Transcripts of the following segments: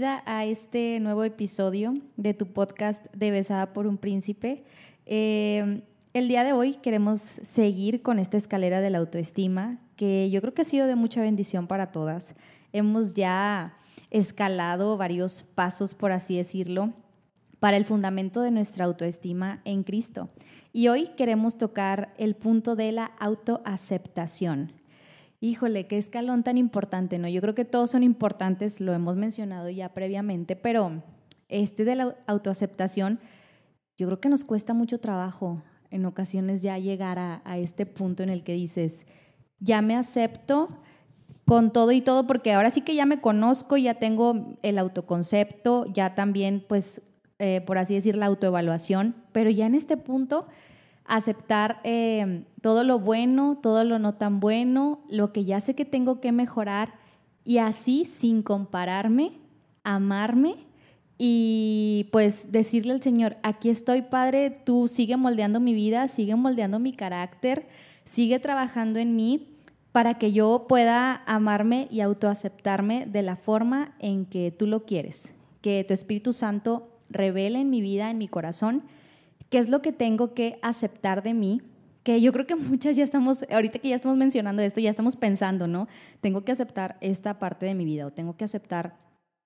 bienvenida a este nuevo episodio de tu podcast de Besada por un Príncipe. Eh, el día de hoy queremos seguir con esta escalera de la autoestima que yo creo que ha sido de mucha bendición para todas. Hemos ya escalado varios pasos, por así decirlo, para el fundamento de nuestra autoestima en Cristo. Y hoy queremos tocar el punto de la autoaceptación. Híjole, qué escalón tan importante, ¿no? Yo creo que todos son importantes, lo hemos mencionado ya previamente, pero este de la autoaceptación, yo creo que nos cuesta mucho trabajo en ocasiones ya llegar a, este punto en el que dices, ya me acepto con todo y todo, porque ahora sí que ya me conozco, ya tengo el autoconcepto, ya también, pues, eh, por así decir, la autoevaluación, pero ya en este punto aceptar eh, todo lo bueno, todo lo no tan bueno, lo que ya sé que tengo que mejorar y así sin compararme, amarme y pues decirle al Señor, aquí estoy Padre, tú sigue moldeando mi vida, sigue moldeando mi carácter, sigue trabajando en mí para que yo pueda amarme y autoaceptarme de la forma en que tú lo quieres, que tu Espíritu Santo revele en mi vida, en mi corazón, qué es lo que tengo que aceptar de mí, que yo creo que muchas ya estamos, ahorita que ya estamos mencionando esto, ya estamos pensando, ¿no? Tengo que aceptar esta parte de mi vida o tengo que aceptar,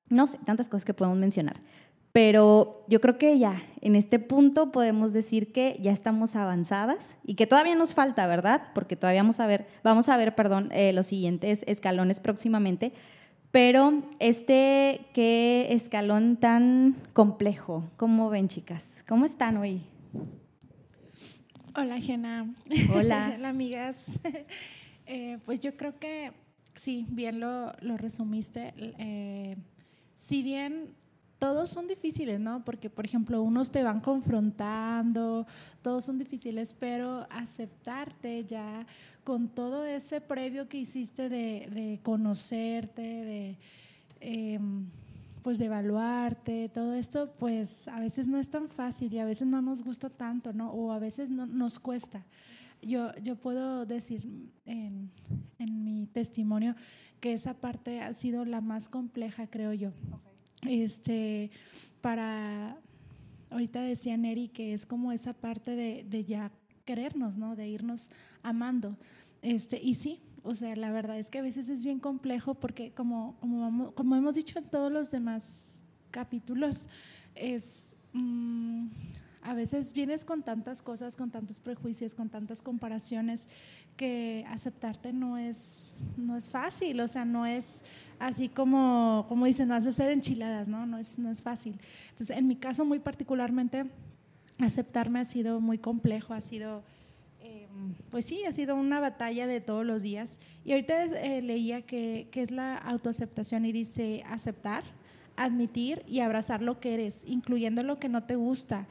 no sé, tantas cosas que podemos mencionar. Pero yo creo que ya en este punto podemos decir que ya estamos avanzadas y que todavía nos falta, ¿verdad? Porque todavía vamos a ver, vamos a ver, perdón, eh, los siguientes escalones próximamente. Pero este, qué escalón tan complejo. ¿Cómo ven, chicas? ¿Cómo están hoy? Hola, Jena. Hola. Hola, amigas. Eh, pues yo creo que sí, bien lo, resumiste. Eh, si bien todos son difíciles, ¿no? Porque, por ejemplo, unos te van confrontando, todos son difíciles, pero aceptarte ya con todo ese previo que hiciste de, conocerte, de... Em, pues de evaluarte, todo esto, pues a veces no es tan fácil y a veces no nos gusta tanto, ¿no? O a veces no, nos cuesta. Yo, yo puedo decir en, en, mi testimonio que esa parte ha sido la más compleja, creo yo. Este, para, ahorita decía Neri que es como esa parte de, de ya querernos, ¿no? De irnos amando. Este, y sí, o sea, la verdad es que a veces es bien complejo porque como, como, como hemos dicho en todos los demás capítulos, es... Mm, a veces vienes con tantas cosas, con tantos prejuicios, con tantas comparaciones, que aceptarte no es, no es fácil, o sea, no es así como, como dicen, no has de ser enchiladas, ¿no? No es, no es fácil. Entonces, en mi caso muy particularmente, aceptarme ha sido muy complejo, ha sido pues sí, ha sido una batalla de todos los días. Y ahorita eh, leía que, que, es la autoaceptación y dice aceptar, admitir y abrazar lo que eres, incluyendo lo que no te gusta.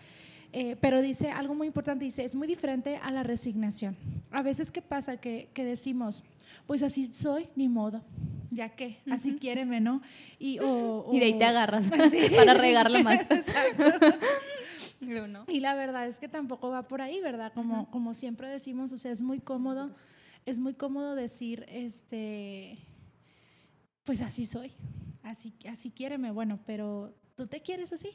Eh, pero dice algo muy importante, dice, es muy diferente a la resignación. A veces, ¿qué pasa? Que, que decimos, pues así soy, ni modo, ya que, así quiéreme, ¿no? Y, y de ahí te agarras para regarlo más. Exacto. Y la verdad es que tampoco va por ahí, ¿verdad? Como, como siempre decimos, o sea, es muy cómodo, es muy cómodo decir, este, pues así soy, así, así quiéreme, bueno, pero tú te quieres así,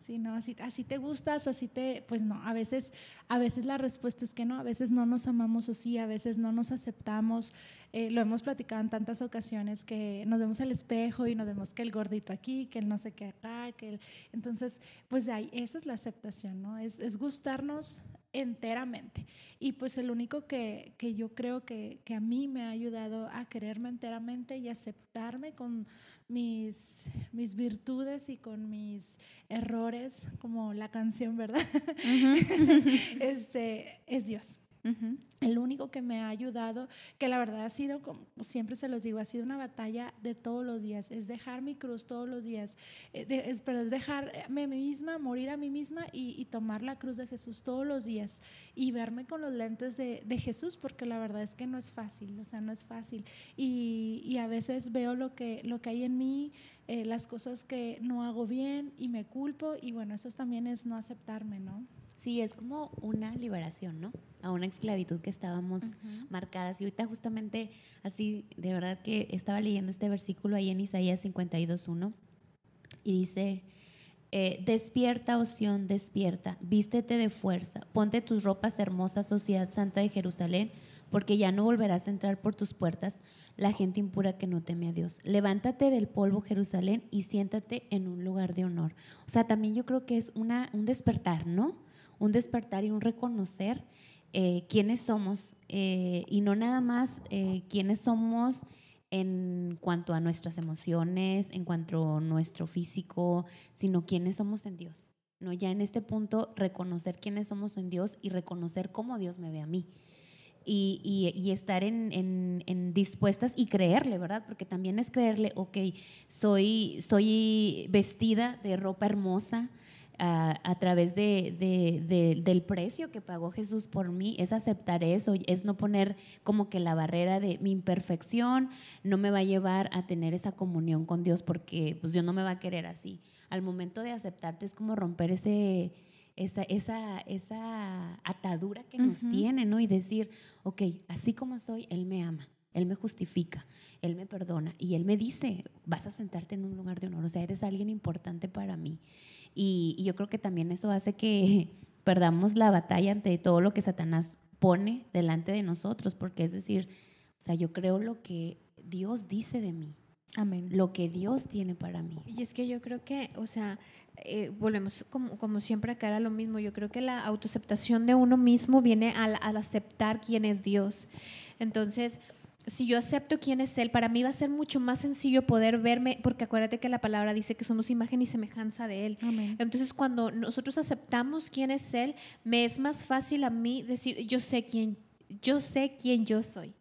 sí, no, así, así te gustas, así te, pues no, a veces, a veces la respuesta es que no, a veces no nos amamos así, a veces no nos aceptamos, eh, lo hemos platicado en tantas ocasiones que nos vemos al espejo y nos vemos que el gordito aquí, que el no sé qué acá, que entonces, pues ahí, esa es la aceptación, ¿no? Es, es gustarnos enteramente. Y pues el único que, que yo creo que, que, a mí me ha ayudado a quererme enteramente y aceptarme con mis, mis virtudes y con mis errores, como la canción, ¿verdad? este, es Dios. El único que me ha ayudado, que la verdad ha sido, como siempre se los digo, ha sido una batalla de todos los días, es dejar mi cruz todos los días, eh, pero es dejarme a mí misma, morir a mí misma y, tomar la cruz de Jesús todos los días y verme con los lentes de, Jesús, porque la verdad es que no es fácil, o sea, no es fácil. Y, a veces veo lo que, lo que hay en mí, eh, las cosas que no hago bien y me culpo y bueno, eso también es no aceptarme, ¿no? Sí, es como una liberación, ¿no? A una esclavitud que estábamos marcadas. Y ahorita justamente así, de verdad que estaba leyendo este versículo ahí en Isaías 52.1 y dice, eh, despierta, Oción, despierta, vístete de fuerza, ponte tus ropas hermosas, sociedad santa de Jerusalén, porque ya no volverás a entrar por tus puertas la gente impura que no teme a Dios. Levántate del polvo, Jerusalén, y siéntate en un lugar de honor. O sea, también yo creo que es una, un despertar, ¿no? Un despertar y un reconocer eh, quiénes somos eh, y no nada más eh, quiénes somos en cuanto a nuestras emociones, en cuanto a nuestro físico, sino quiénes somos en Dios. ¿no? Ya en este punto, reconocer quiénes somos en Dios y reconocer cómo Dios me ve a mí. Y, y, estar en, en, dispuestas y creerle, ¿verdad? Porque también es creerle, ok, soy, soy vestida de ropa hermosa, a, través de, del precio que pagó Jesús por mí, es aceptar eso, es no poner como que la barrera de mi imperfección no me va a llevar a tener esa comunión con Dios porque pues Dios no me va a querer así. Al momento de aceptarte es como romper ese, esa, esa, esa atadura que nos tiene, ¿no? Y decir, ok, así como soy, Él me ama. Él me justifica, Él me perdona y Él me dice, vas a sentarte en un lugar de honor, o sea, eres alguien importante para mí. Y, yo creo que también eso hace que perdamos la batalla ante todo lo que Satanás pone delante de nosotros, porque es decir, o sea, yo creo lo que Dios dice de mí. Amén. Lo que Dios tiene para mí. Y es que yo creo que, o sea, eh, volvemos como, como, siempre a caer a lo mismo. Yo creo que la autoaceptación de uno mismo viene al, al aceptar quién es Dios. Entonces, si yo acepto quién es Él, para mí va a ser mucho más sencillo poder verme, porque acuérdate que la palabra dice que somos imagen y semejanza de Él. Entonces, cuando nosotros aceptamos quién es Él, me es más fácil a mí decir, yo sé quién, yo sé quién yo soy.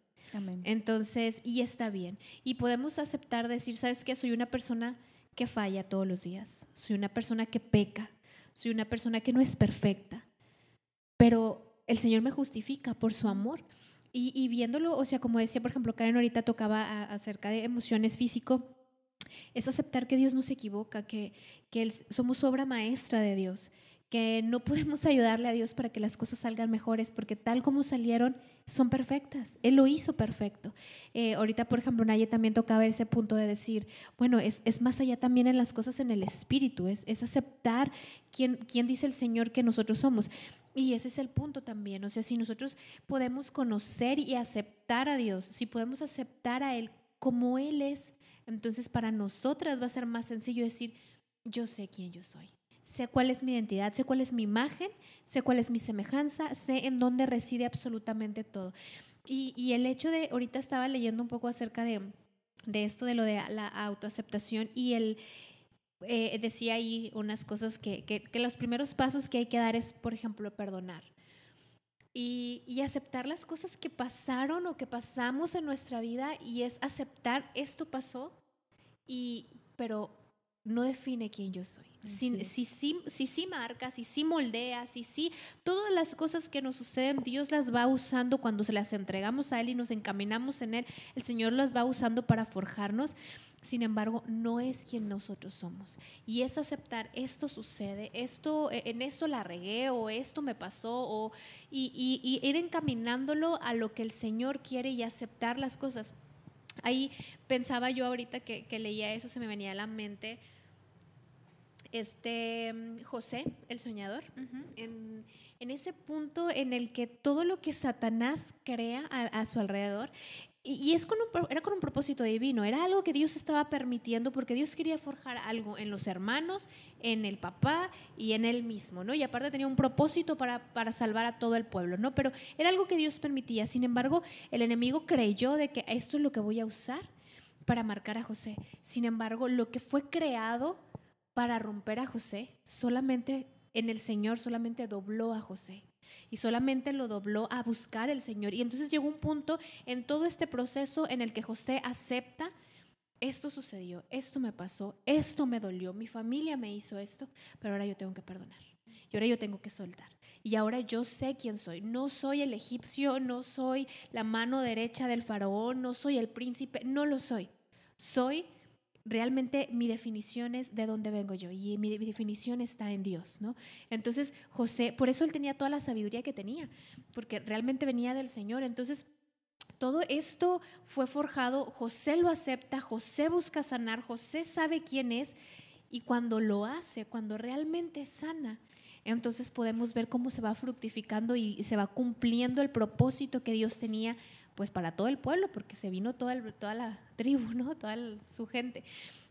Entonces, y está bien. Y podemos aceptar, decir, ¿sabes qué? Soy una persona que falla todos los días. Soy una persona que peca. Soy una persona que no es perfecta. Pero el Señor me justifica por su amor. Y, viéndolo, o sea, como decía, por ejemplo, Karen ahorita tocaba acerca de emociones físico, es aceptar que Dios no se equivoca, que, que somos obra maestra de Dios, que no podemos ayudarle a Dios para que las cosas salgan mejores, porque tal como salieron, son perfectas. Él lo hizo perfecto. Eh, ahorita, por ejemplo, Naye también tocaba ese punto de decir, bueno, es, es más allá también en las cosas en el espíritu, es, es aceptar quién, quién dice el Señor que nosotros somos. Y ese es el punto también, o sea, si nosotros podemos conocer y aceptar a Dios, si podemos aceptar a Él como Él es, entonces para nosotras va a ser más sencillo decir, yo sé quién yo soy, sé cuál es mi identidad, sé cuál es mi imagen, sé cuál es mi semejanza, sé en dónde reside absolutamente todo. Y, el hecho de, ahorita estaba leyendo un poco acerca de, de esto, de lo de la autoaceptación y el, eh, decía ahí unas cosas que, que, los primeros pasos que hay que dar es, por ejemplo, perdonar. Y, y, aceptar las cosas que pasaron o que pasamos en nuestra vida y es aceptar esto pasó, y, pero no define quién yo soy. Si, si, si, si, sí marca, si sí moldea, si sí, todas las cosas que nos suceden, Dios las va usando cuando se las entregamos a Él y nos encaminamos en Él, el Señor las va usando para forjarnos. Sin embargo, no es quien nosotros somos. Y es aceptar, esto sucede, esto, e, en esto la regué o esto me pasó, o, y, y, ir encaminándolo a lo que el Señor quiere y aceptar las cosas. Ahí pensaba yo ahorita que, que leía eso, se me venía a la mente este José, el soñador, en, ese punto en el que todo lo que Satanás crea a, su alrededor, y, es con un, era con un propósito divino, era algo que Dios estaba permitiendo porque Dios quería forjar algo en los hermanos, en el papá y en él mismo, ¿no? Y aparte tenía un propósito para, para salvar a todo el pueblo, ¿no? Pero era algo que Dios permitía. Sin embargo, el enemigo creyó de que esto es lo que voy a usar para marcar a José. Sin embargo, lo que fue creado para romper a José, solamente en el Señor solamente dobló a José y solamente lo dobló a buscar el Señor. Y entonces llegó un punto en todo este proceso en el que José acepta, esto sucedió, esto me pasó, esto me dolió, mi familia me hizo esto, pero ahora yo tengo que perdonar. Y ahora yo tengo que soltar. Y ahora yo sé quién soy. No soy el egipcio, no soy la mano derecha del faraón, no soy el príncipe, no lo soy. Soy realmente mi definición es de dónde vengo yo y mi, definición está en Dios, ¿no? Entonces, José, por eso él tenía toda la sabiduría que tenía, porque realmente venía del Señor. Entonces, todo esto fue forjado, José lo acepta, José busca sanar, José sabe quién es Y cuando lo hace, cuando realmente sana, entonces podemos ver cómo se va fructificando y se va cumpliendo el propósito que Dios tenía pues para todo el pueblo, porque se vino toda, toda la tribu, ¿no? toda su gente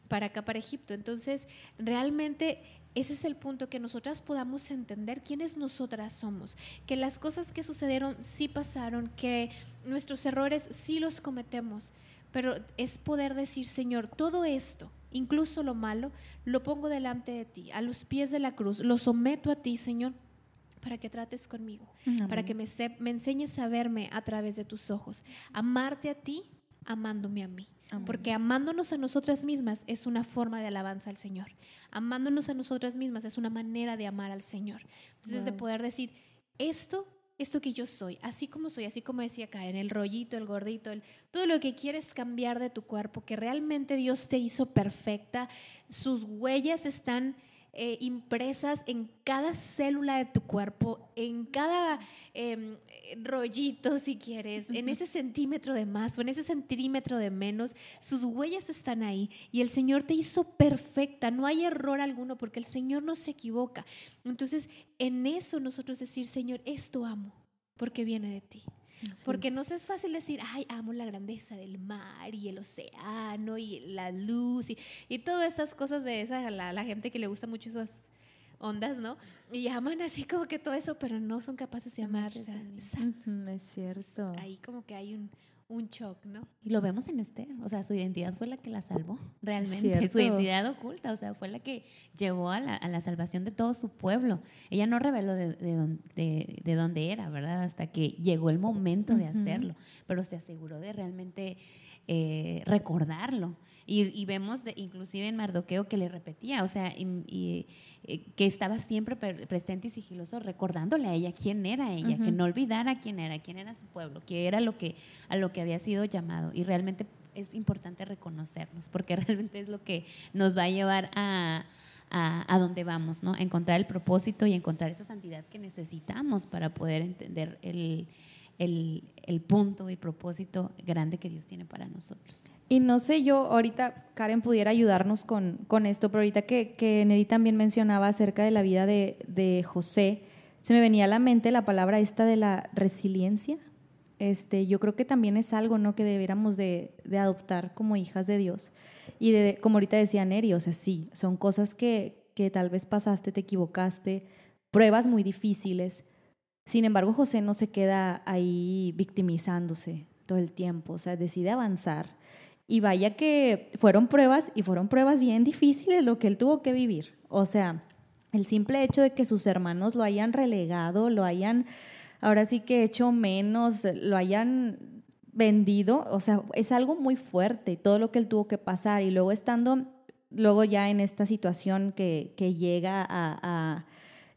para acá, para Egipto. Entonces, realmente ese es el punto, que nosotras podamos entender quiénes nosotras somos, que las cosas que sucedieron sí pasaron, que nuestros errores sí los cometemos, pero es poder decir, Señor, todo esto, incluso lo malo, lo pongo delante de ti, a los pies de la cruz, lo someto a ti, Señor, para que trates conmigo, para que me, me enseñes a verme a través de tus ojos, amarte a ti, amándome a mí. Porque amándonos a nosotras mismas es una forma de alabanza al Señor. Amándonos a nosotras mismas es una manera de amar al Señor. Entonces, de poder decir, esto, esto que yo soy, así como soy, así como decía Karen, el rollito, el gordito, el, todo lo que quieres cambiar de tu cuerpo, que realmente Dios te hizo perfecta, sus huellas están eh, impresas en cada célula de tu cuerpo, en cada em, rollito, si quieres, en ese centímetro de más o en ese centímetro de menos, sus huellas están ahí y el Señor te hizo perfecta, no hay error alguno porque el Señor no se equivoca. Entonces, en eso nosotros decir, Señor, esto amo porque viene de ti. Porque no es fácil decir, ay, amo la grandeza del mar y el océano y la luz y, y todas esas cosas de esa, la, la gente que le gusta mucho esas ondas, ¿no? Y aman así como que todo eso, pero no son capaces de amar. exacto. es cierto. ahí como que hay un, un shock, ¿no? Y lo vemos en Esther, o sea, su identidad fue la que la salvó, realmente, su identidad oculta, o sea, fue la que llevó a la, a la salvación de todo su pueblo. Ella no reveló de, de, de, dónde era, ¿verdad? Hasta que llegó el momento de hacerlo, pero se aseguró de realmente eh, recordarlo. Y, vemos de, inclusive en Mardoqueo que le repetía, o sea, y, eh, que estaba siempre presente y sigiloso recordándole a ella quién era ella, que no olvidara quién era, quién era su pueblo, que era lo que, a lo que había sido llamado. Y realmente es importante reconocernos, porque realmente es lo que nos va a llevar a, a, donde vamos, ¿no? encontrar el propósito y encontrar esa santidad que necesitamos para poder entender el, el, el punto y propósito grande que Dios tiene para nosotros. Y no sé yo, ahorita Karen pudiera ayudarnos con, con esto, pero ahorita que, que Neri también mencionaba acerca de la vida de, de, José, se me venía a la mente la palabra esta de la resiliencia. Este, yo creo que también es algo ¿no? que debiéramos de, de adoptar como hijas de Dios. Y de, como ahorita decía Neri, o sea, sí, son cosas que, que tal vez pasaste, te equivocaste, pruebas muy difíciles. Sin embargo, José no se queda ahí victimizándose todo el tiempo, o sea, decide avanzar y vaya que fueron pruebas y fueron pruebas bien difíciles lo que él tuvo que vivir. O sea, el simple hecho de que sus hermanos lo hayan relegado, lo hayan ahora sí que hecho menos, lo hayan vendido, o sea, es algo muy fuerte, todo lo que él tuvo que pasar y luego estando, luego ya en esta situación que, que llega a, a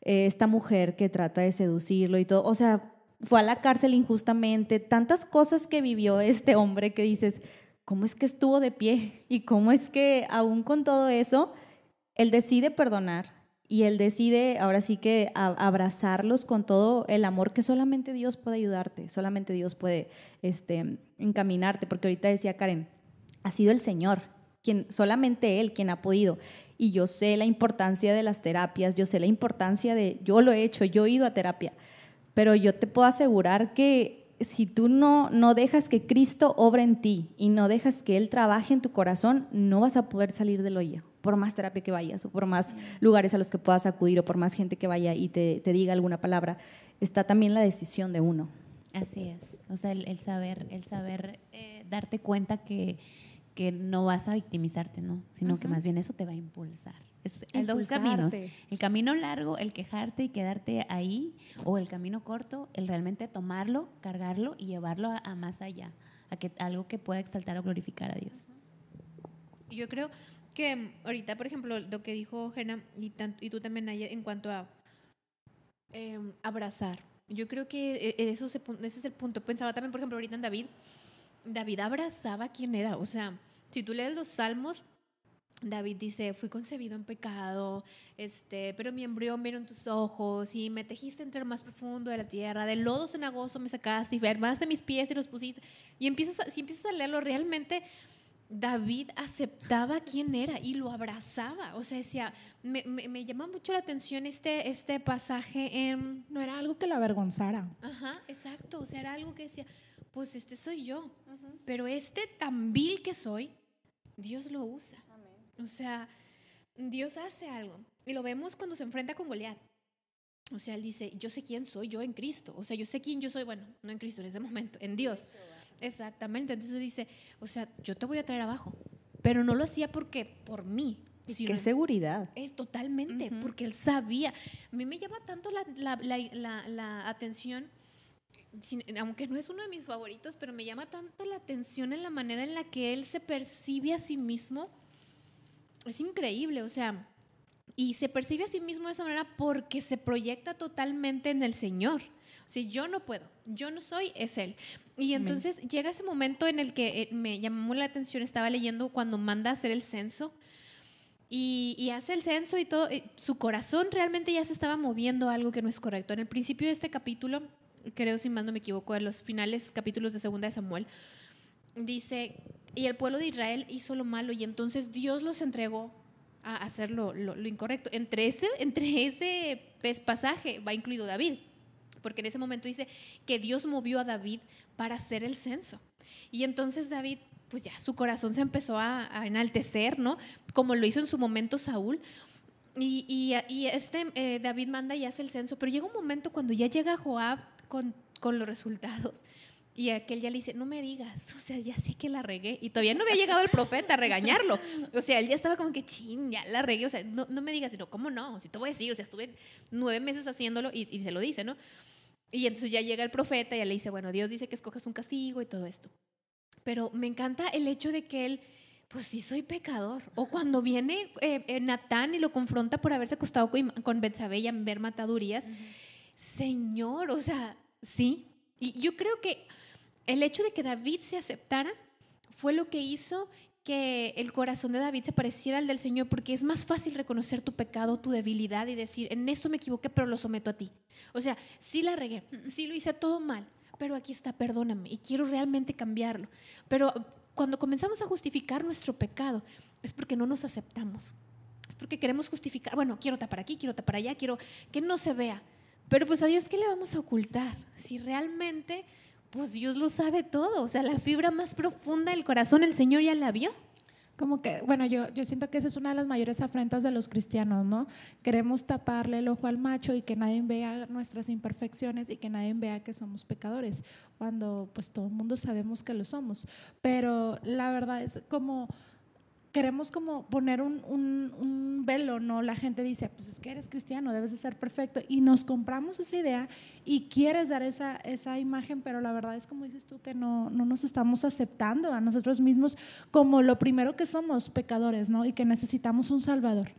esta mujer que trata de seducirlo y todo, o sea, fue a la cárcel injustamente, tantas cosas que vivió este hombre que dices, ¿cómo es que estuvo de pie? Y cómo es que aún con todo eso, él decide perdonar y él decide ahora sí que abrazarlos con todo el amor que solamente Dios puede ayudarte, solamente Dios puede este, encaminarte, porque ahorita decía Karen, ha sido el Señor, quien, solamente Él quien ha podido. Y yo sé la importancia de las terapias, yo sé la importancia de, yo lo he hecho, yo he ido a terapia, pero yo te puedo asegurar que si tú no, no dejas que Cristo obra en ti y no dejas que Él trabaje en tu corazón, no vas a poder salir del hoyo, por más terapia que vayas o por más lugares a los que puedas acudir o por más gente que vaya y te, diga alguna palabra. Está también la decisión de uno. Así es, o sea, el, saber, el saber eh, darte cuenta que, que no vas a victimizarte, ¿no? Sino que más bien eso te va a impulsar. Es el dos caminos. El camino largo, el quejarte y quedarte ahí, o el camino corto, el realmente tomarlo, cargarlo y llevarlo a, más allá, a que algo que pueda exaltar o glorificar a Dios. Yo creo que ahorita, por ejemplo, lo que dijo Jena y, y tú también, en cuanto a em, abrazar. Yo creo que e, eso ese es el punto. Pensaba también, por ejemplo, ahorita en David. David abrazaba a quien era. O sea, si tú lees los salmos, David dice, fui concebido en pecado, este, pero mi embrión vieron tus ojos y me tejiste entre más profundo de la tierra, de lodo cenagoso me sacaste y armaste mis pies y los pusiste. Y empiezas si empiezas a leerlo realmente, David aceptaba quién era y lo abrazaba. O sea, decía, me, me, llama mucho la atención este, este pasaje en... No era algo que lo avergonzara. Ajá, exacto. O sea, era algo que decía, pues este soy yo. Pero este tan vil que soy, Dios lo usa. O sea, Dios hace algo. Y lo vemos cuando se enfrenta con Goliat. O sea, él dice, yo sé quién soy yo en Cristo. O sea, yo sé quién yo soy, bueno, no en Cristo en ese momento, en Dios. Exactamente. Entonces dice, o sea, yo te voy a traer abajo. Pero no lo hacía porque por mí. Qué seguridad. Es totalmente, porque él sabía. A mí me llama tanto la, la, atención, aunque no es uno de mis favoritos, pero me llama tanto la atención en la manera en la que él se percibe a sí mismo. Es increíble, o sea, y se percibe a sí mismo de esa manera porque se proyecta totalmente en el Señor. Si yo no puedo, yo no soy, es Él. Y entonces llega ese momento en el que eh, me llamó la atención, estaba leyendo cuando manda a hacer el censo. Y, hace el censo y todo, su corazón realmente ya se estaba moviendo algo que no es correcto. En el principio de este capítulo, creo si más no me equivoco, en los finales capítulos de Segunda de Samuel, dice, y el pueblo de Israel hizo lo malo y entonces Dios los entregó a hacer lo, incorrecto. Entre ese, entre ese pasaje va incluido David porque en ese momento dice que Dios movió a David para hacer el censo. Y entonces David, pues ya su corazón se empezó a, enaltecer, ¿no? Como lo hizo en su momento Saúl. Y, este eh, David manda y hace el censo, pero llega un momento cuando ya llega Joab con, con los resultados. Y aquel ya le dice, no me digas, o sea, ya sé que la regué. Y todavía no había llegado el profeta a regañarlo. O sea, él ya estaba como que, ching, ya la regué. O sea, no, no me digas, sino, ¿cómo no? Si te voy a decir, o sea, estuve nueve meses haciéndolo y, y se lo dice, ¿no? Y entonces ya llega el profeta y ya le dice, bueno, Dios dice que escojas un castigo y todo esto. Pero me encanta el hecho de que él, pues sí soy pecador. O cuando viene eh, eh, Natán y lo confronta por haberse acostado con, con Betsabé y ver matadurías, Señor, o sea, sí. Y yo creo que el hecho de que David se aceptara fue lo que hizo que el corazón de David se pareciera al del Señor, porque es más fácil reconocer tu pecado, tu debilidad y decir, en esto me equivoqué, pero lo someto a ti. O sea, sí la regué, sí lo hice todo mal, pero aquí está, perdóname, y quiero realmente cambiarlo. Pero cuando comenzamos a justificar nuestro pecado, es porque no nos aceptamos. Es porque queremos justificar, bueno, quiero tapar aquí, quiero tapar allá, quiero que no se vea. Pero pues a Dios, ¿qué le vamos a ocultar? Si realmente pues Dios lo sabe todo, o sea, la fibra más profunda del corazón el Señor ya la vio. Como que, bueno, yo, yo siento que esa es una de las mayores afrentas de los cristianos, ¿no? Queremos taparle el ojo al macho y que nadie vea nuestras imperfecciones y que nadie vea que somos pecadores, cuando pues todo el mundo sabemos que lo somos. Pero la verdad es como queremos como poner un, un, velo, ¿no? La gente dice, pues es que eres cristiano, debes de ser perfecto. Y nos compramos esa idea y quieres dar esa, esa imagen, pero la verdad es como dices tú, que no, no nos estamos aceptando a nosotros mismos como lo primero que somos, pecadores, ¿no? Y que necesitamos un salvador.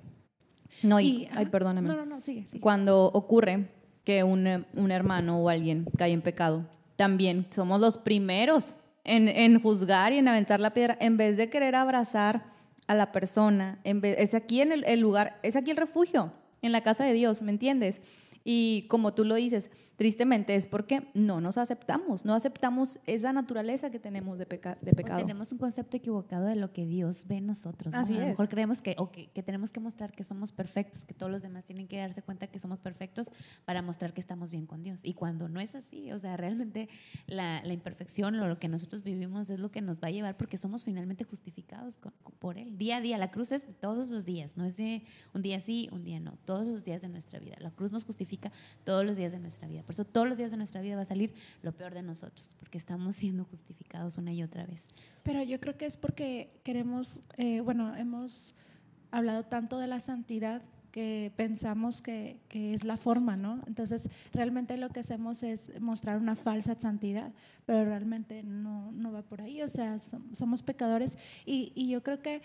No, y, ay, perdóname. No, no, no, sigue, sigue. Cuando ocurre que un, un hermano o alguien cae en pecado, también somos los primeros en, en, juzgar y en aventar la piedra, en vez de querer abrazar a la persona. En vez, es aquí en el, lugar, es aquí el refugio, en la casa de Dios, ¿me entiendes? Y como tú lo dices, tristemente es porque no nos aceptamos, no aceptamos esa naturaleza que tenemos de, de pecado. tenemos un concepto equivocado de lo que Dios ve en nosotros. Así a lo mejor creemos que, que, tenemos que mostrar que somos perfectos, que todos los demás tienen que darse cuenta que somos perfectos para mostrar que estamos bien con Dios. Y cuando no es así, o sea, realmente la, la imperfección o lo que nosotros vivimos es lo que nos va a llevar porque somos finalmente justificados por Él. Día a día, la cruz es todos los días, no es de un día sí, un día no, todos los días de nuestra vida. La cruz nos justifica todos los días de nuestra vida. Por eso todos los días de nuestra vida va a salir lo peor de nosotros, porque estamos siendo justificados una y otra vez. Pero yo creo que es porque queremos, eh, bueno, hemos hablado tanto de la santidad que pensamos que, que, es la forma, ¿no? Entonces, realmente lo que hacemos es mostrar una falsa santidad, pero realmente no, no va por ahí, o sea, somos pecadores y, y, yo creo que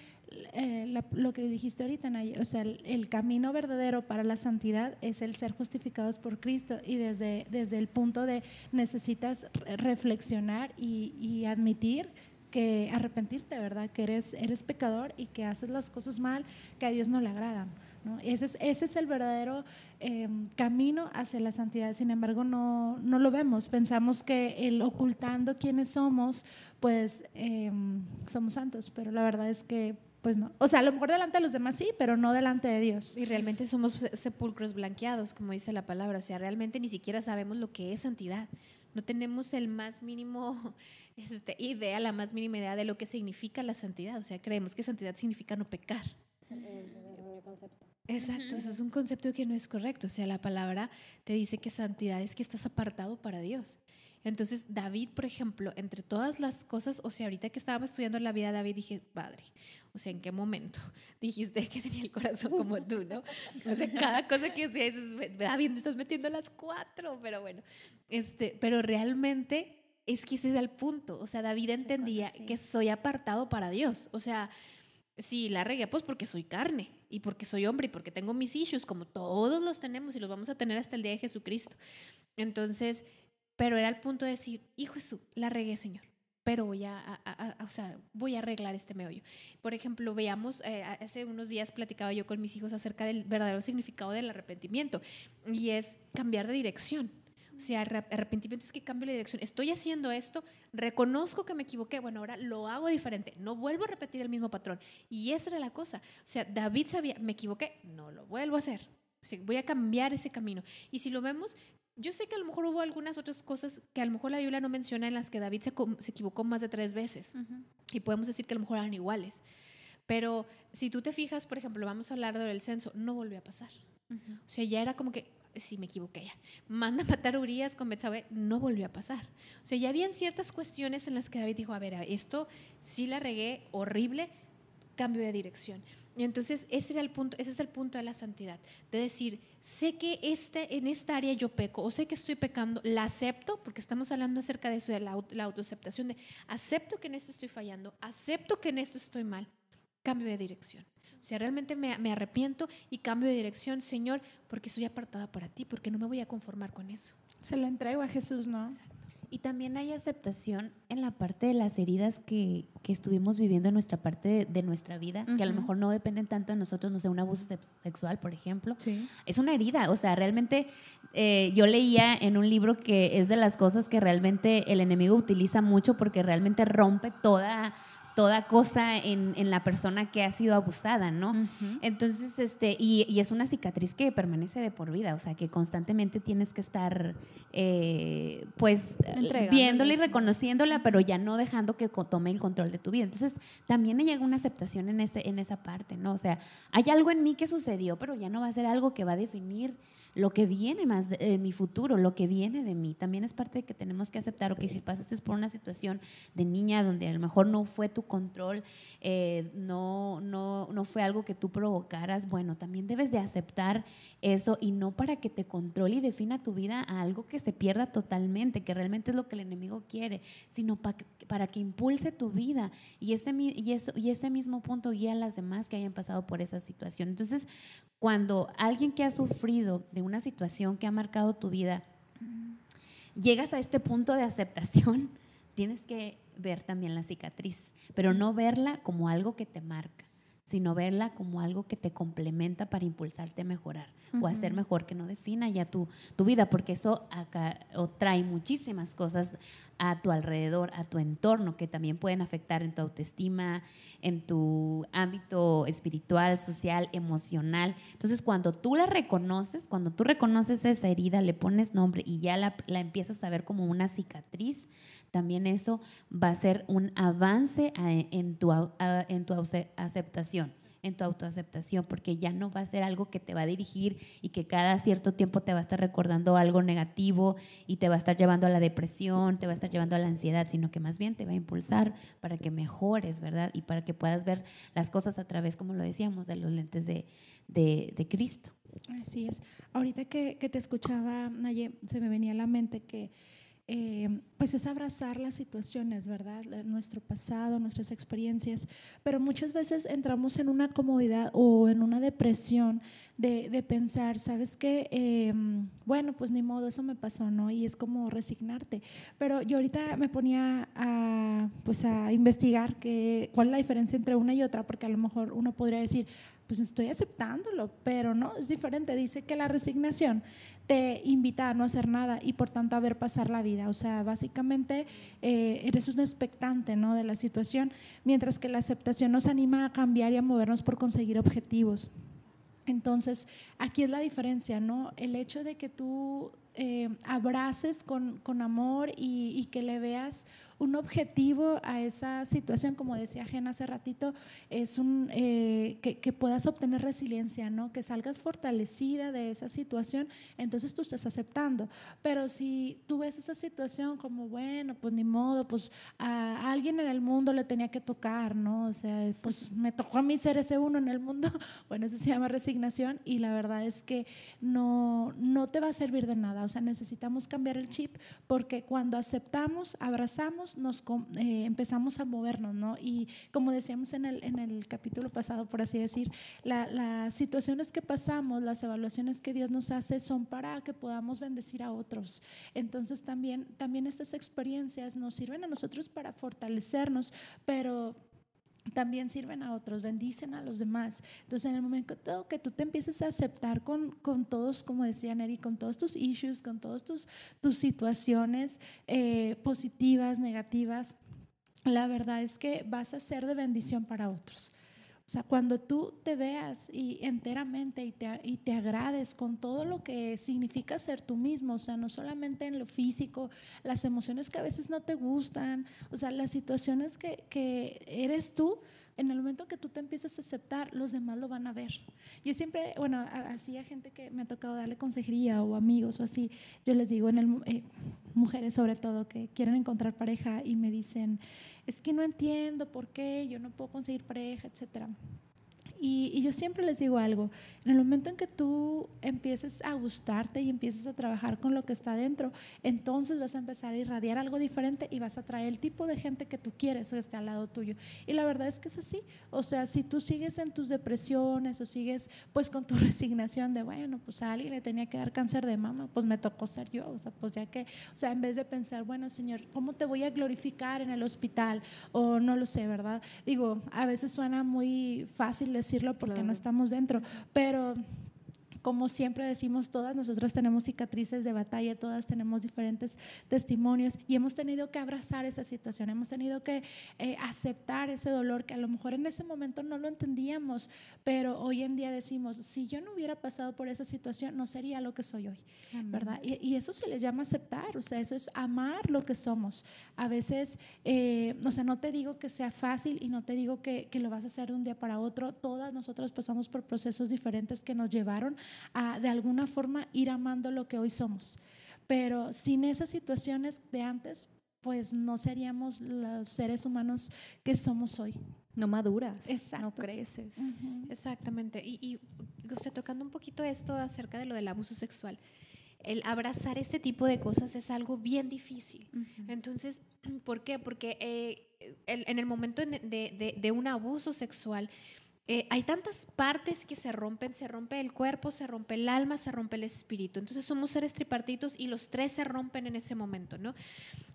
eh, lo que dijiste ahorita, o sea, el, camino verdadero para la santidad es el ser justificados por Cristo y desde, desde el punto de necesitas reflexionar y, y admitir que arrepentirte, ¿verdad? Que eres, eres pecador y que haces las cosas mal que a Dios no le agradan. ¿No? Ese, es, ese es el verdadero em, camino hacia la santidad. Sin embargo, no, no, lo vemos. Pensamos que el ocultando quiénes somos, pues em, somos santos, pero la verdad es que pues no. O sea, a lo mejor delante de los demás sí, pero no delante de Dios. Y realmente somos sepulcros blanqueados, como dice la palabra. O sea, realmente ni siquiera sabemos lo que es santidad. No tenemos el más mínimo este, idea, la más mínima idea de lo que significa la santidad. O sea, creemos que santidad significa no pecar. Exacto, eso es un concepto que no es correcto. O sea, la palabra te dice que santidad es que estás apartado para Dios. Entonces, David, por ejemplo, entre todas las cosas, o sea, ahorita que estábamos estudiando la vida de David, dije, padre, o sea, ¿en qué momento dijiste que tenía el corazón como tú, no? O sea, cada cosa que decías, David, me estás metiendo las cuatro, pero bueno, este, pero realmente es que ese es el punto. O sea, David entendía que soy apartado para Dios. O sea, si la regué, pues porque soy carne y porque soy hombre y porque tengo mis issues, como todos los tenemos y los vamos a tener hasta el día de Jesucristo. Entonces, pero era el punto de decir, hijo Jesús, la regué, Señor pero voy a, o sea, voy a arreglar este meollo. Por ejemplo, veamos, eh, hace unos días platicaba yo con mis hijos acerca del verdadero significado del arrepentimiento y es cambiar de dirección. O sea, arrepentimiento es que cambio la dirección. Estoy haciendo esto, reconozco que me equivoqué, bueno, ahora lo hago diferente, no vuelvo a repetir el mismo patrón. Y esa era la cosa. O sea, David sabía, me equivoqué, no lo vuelvo a hacer. voy a cambiar ese camino. Y si lo vemos, yo sé que a lo mejor hubo algunas otras cosas que a lo mejor la Biblia no menciona en las que David se, equivocó más de tres veces. Y podemos decir que a lo mejor eran iguales. Pero si tú te fijas, por ejemplo, vamos a hablar del censo, no volvió a pasar. O sea, ya era como que, sí, me equivoqué ya. Manda a matar a Urias con Betsabe, no volvió a pasar. O sea, ya habían ciertas cuestiones en las que David dijo, a ver, esto sí la regué horrible, cambio de dirección. Y entonces ese, era el punto, ese es el punto de la santidad, de decir, sé que este, en esta área yo peco, o sé que estoy pecando, la acepto, porque estamos hablando acerca de eso, de la, autoaceptación, de acepto que en esto estoy fallando, acepto que en esto estoy mal, cambio de dirección. O sea, realmente me, me arrepiento y cambio de dirección, Señor, porque soy apartada para ti, porque no me voy a conformar con eso. Se lo entrego a Jesús, ¿no? Y también hay aceptación en la parte de las heridas que, que estuvimos viviendo en nuestra parte de, nuestra vida, que a lo mejor no dependen tanto de nosotros, no sé, un abuso sexual, por ejemplo. Es una herida, o sea, realmente eh, yo leía en un libro que es de las cosas que realmente el enemigo utiliza mucho porque realmente rompe toda toda cosa en, en, la persona que ha sido abusada, ¿no? Entonces, este, y, y, es una cicatriz que permanece de por vida, o sea, que constantemente tienes que estar, eh, pues, viéndola y reconociéndola, pero ya no dejando que tome el control de tu vida. Entonces, también llega una aceptación en, ese, en esa parte, ¿no? O sea, hay algo en mí que sucedió, pero ya no va a ser algo que va a definir lo que viene más de, mi futuro, lo que viene de mí. También es parte de que tenemos que aceptar, que si pasaste por una situación de niña donde a lo mejor no fue tu control, eh, no, no, no fue algo que tú provocaras, bueno, también debes de aceptar eso y no para que te controle y defina tu vida a algo que se pierda totalmente, que realmente es lo que el enemigo quiere, sino para, para que impulse tu vida y ese, y, eso, y ese mismo punto guía a las demás que hayan pasado por esa situación. Entonces, cuando alguien que ha sufrido de una situación que ha marcado tu vida, llegas a este punto de aceptación, tienes que ver también la cicatriz, pero no verla como algo que te marca, sino verla como algo que te complementa para impulsarte a mejorar o a ser mejor, que no defina ya tu, tu vida, porque eso acá, o trae muchísimas cosas a tu alrededor, a tu entorno, que también pueden afectar en tu autoestima, en tu ámbito espiritual, social, emocional. Entonces, cuando tú la reconoces, cuando tú reconoces esa herida, le pones nombre y ya la, la empiezas a ver como una cicatriz, también eso va a ser un avance en tu, en tu aceptación en tu autoaceptación, porque ya no va a ser algo que te va a dirigir y que cada cierto tiempo te va a estar recordando algo negativo y te va a estar llevando a la depresión, te va a estar llevando a la ansiedad, sino que más bien te va a impulsar para que mejores, ¿verdad? Y para que puedas ver las cosas a través, como lo decíamos, de los lentes de, de, Cristo. Así es. Ahorita que, que te escuchaba, Naye, se me venía a la mente que eh, pues es abrazar las situaciones, ¿verdad? Nuestro pasado, nuestras experiencias, pero muchas veces entramos en una comodidad o en una depresión de, pensar, ¿sabes qué? Em, bueno, pues ni modo, eso me pasó, ¿no? Y es como resignarte. Pero yo ahorita me ponía a, pues a investigar que, cuál es la diferencia entre una y otra, porque a lo mejor uno podría decir, pues estoy aceptándolo, pero no, es diferente. Dice que la resignación te invita a no hacer nada y por tanto a ver pasar la vida. O sea, básicamente eh, eres un expectante ¿no? de la situación, mientras que la aceptación nos anima a cambiar y a movernos por conseguir objetivos. Entonces, aquí es la diferencia, ¿no? El hecho de que tú eh, abraces con, con amor y, y, que le veas un objetivo a esa situación, como decía Jen hace ratito, es un, eh, que, puedas obtener resiliencia, ¿no? que salgas fortalecida de esa situación, entonces tú estás aceptando. Pero si tú ves esa situación como, bueno, pues ni modo, pues a alguien en el mundo le tenía que tocar, ¿no? O sea, pues me tocó a mí ser ese uno en el mundo, bueno, eso se llama resignación y la verdad es que no, no te va a servir de nada, o sea, necesitamos cambiar el chip porque cuando aceptamos, abrazamos, nos eh, empezamos a movernos, ¿no? Y como decíamos en el, en el capítulo pasado, por así decir, las situaciones que pasamos, las evaluaciones que Dios nos hace son para que podamos bendecir a otros. Entonces también, también estas experiencias nos sirven a nosotros para fortalecernos, pero también sirven a otros, bendicen a los demás. Entonces, en el momento que tú te empieces a aceptar con, con todos, como decía Neri, con todos tus issues, con todas tus, tus situaciones eh, positivas, negativas, la verdad es que vas a ser de bendición para otros. O sea, cuando tú te veas y enteramente y te, y te agrades con todo lo que significa ser tú mismo, o sea, no solamente en lo físico, las emociones que a veces no te gustan, o sea, las situaciones que, que eres tú, en el momento que tú te empiezas a aceptar, los demás lo van a ver. Yo siempre, bueno, así a gente que me ha tocado darle consejería o amigos o así, yo les digo, en el, eh, mujeres sobre todo, que quieren encontrar pareja y me dicen, es que no entiendo por qué yo no puedo conseguir pareja, etcétera. Y, yo siempre les digo algo, en el momento en que tú empieces a gustarte y empieces a trabajar con lo que está dentro, entonces vas a empezar a irradiar algo diferente y vas a traer el tipo de gente que tú quieres que esté al lado tuyo. Y la verdad es que es así. O sea, si tú sigues en tus depresiones o sigues pues con tu resignación de, bueno, pues a alguien le tenía que dar cáncer de mama, pues me tocó ser yo. O sea, pues ya que, o sea, en vez de pensar, bueno, Señor, ¿cómo te voy a glorificar en el hospital? O no lo sé, ¿verdad? Digo, a veces suena muy fácil decir decirlo porque no estamos dentro, pero como siempre decimos todas, nosotras tenemos cicatrices de batalla, todas tenemos diferentes testimonios y hemos tenido que abrazar esa situación, hemos tenido que eh, aceptar ese dolor que a lo mejor en ese momento no lo entendíamos, pero hoy en día decimos, si yo no hubiera pasado por esa situación, no sería lo que soy hoy, ¿verdad? Y, eso se le llama aceptar, o sea, eso es amar lo que somos. A veces, eh, o sea, no te digo que sea fácil y no te digo que, que lo vas a hacer de un día para otro, todas nosotras pasamos por procesos diferentes que nos llevaron a de alguna forma ir amando lo que hoy somos. Pero sin esas situaciones de antes, pues no seríamos los seres humanos que somos hoy. No maduras, no creces. Exactamente. Y, y usted tocando un poquito esto acerca de lo del abuso sexual el abrazar este tipo de cosas es algo bien difícil. Entonces, ¿por qué? Porque eh, en el momento de, de, de, un abuso sexual, eh, hay tantas partes que se rompen, se rompe el cuerpo, se rompe el alma, se rompe el espíritu. Entonces somos seres tripartitos y los tres se rompen en ese momento, ¿no?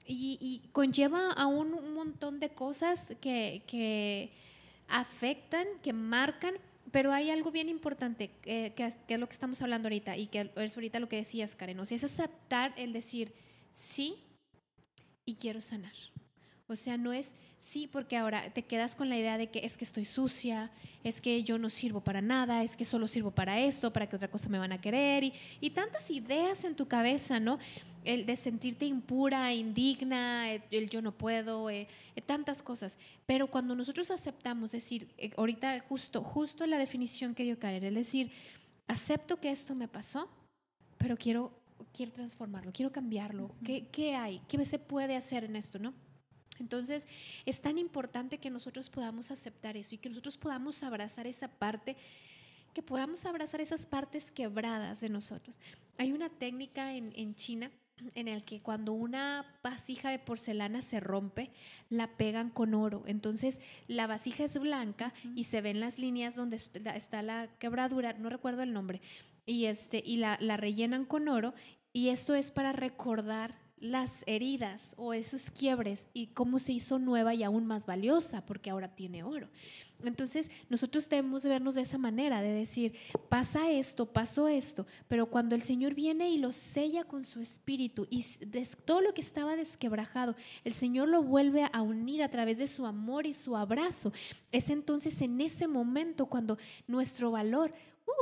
Y, conlleva a un, montón de cosas que, afectan, que marcan, pero hay algo bien importante, que, es, lo que estamos hablando ahorita y que es ahorita lo que decías, Karen, o sea, es aceptar el decir sí y quiero sanar. O sea, no es sí porque ahora te quedas con la idea de que es que estoy sucia, es que yo no sirvo para nada, es que solo sirvo para esto, para que otra cosa me van a querer y, y tantas ideas en tu cabeza, ¿no? El de sentirte impura, indigna, el, yo no puedo, eh, eh, tantas cosas. Pero cuando nosotros aceptamos, decir, eh, ahorita justo, justo la definición que dio Karen, es decir, acepto que esto me pasó, pero quiero, quiero transformarlo, quiero cambiarlo. ¿Qué, ¿Qué hay? ¿Qué se puede hacer en esto, no? Entonces, es tan importante que nosotros podamos aceptar eso y que nosotros podamos abrazar esa parte, que podamos abrazar esas partes quebradas de nosotros. Hay una técnica en, China en el que cuando una vasija de porcelana se rompe, la pegan con oro. Entonces la vasija es blanca y se ven las líneas donde está la quebradura, no recuerdo el nombre, y, este, y la, la rellenan con oro. Y esto es para recordar las heridas o esos quiebres y cómo se hizo nueva y aún más valiosa porque ahora tiene oro. Entonces, nosotros debemos vernos de esa manera, de decir, pasa esto, pasó esto, pero cuando el Señor viene y lo sella con su espíritu y todo lo que estaba desquebrajado, el Señor lo vuelve a unir a través de su amor y su abrazo. Es entonces en ese momento cuando nuestro valor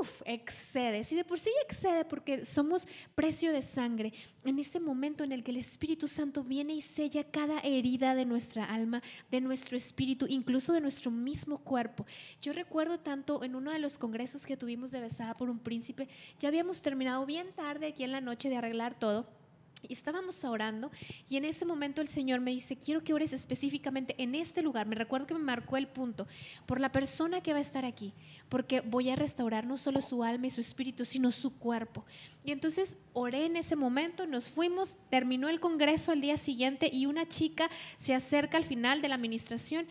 uf, excede. Si de por sí excede porque somos precio de sangre, en ese momento en el que el Espíritu Santo viene y sella cada herida de nuestra alma, de nuestro espíritu, incluso de nuestro mismo cuerpo. Yo recuerdo tanto en uno de los congresos que tuvimos de Besada por un Príncipe, ya habíamos terminado bien tarde aquí en la noche de arreglar todo y estábamos orando y en ese momento el Señor me dice, quiero que ores específicamente en este lugar. Me recuerdo que me marcó el punto por la persona que va a estar aquí, porque voy a restaurar no solo su alma y su espíritu, sino su cuerpo. Y entonces oré en ese momento, nos fuimos, terminó el congreso al día siguiente y una chica se acerca al final de la administración.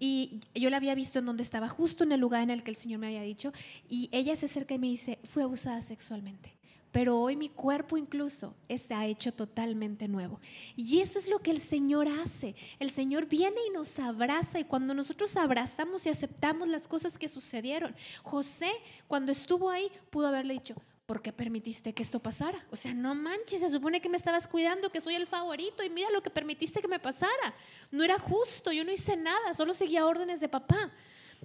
Y yo la había visto en donde estaba, justo en el lugar en el que el Señor me había dicho. Y ella se acerca y me dice, fue abusada sexualmente pero hoy mi cuerpo incluso está hecho totalmente nuevo. Y eso es lo que el Señor hace. El Señor viene y nos abraza y cuando nosotros abrazamos y aceptamos las cosas que sucedieron, José cuando estuvo ahí pudo haberle dicho, ¿por qué permitiste que esto pasara? O sea, no manches, se supone que me estabas cuidando, que soy el favorito y mira lo que permitiste que me pasara. No era justo, yo no hice nada, solo seguía órdenes de papá.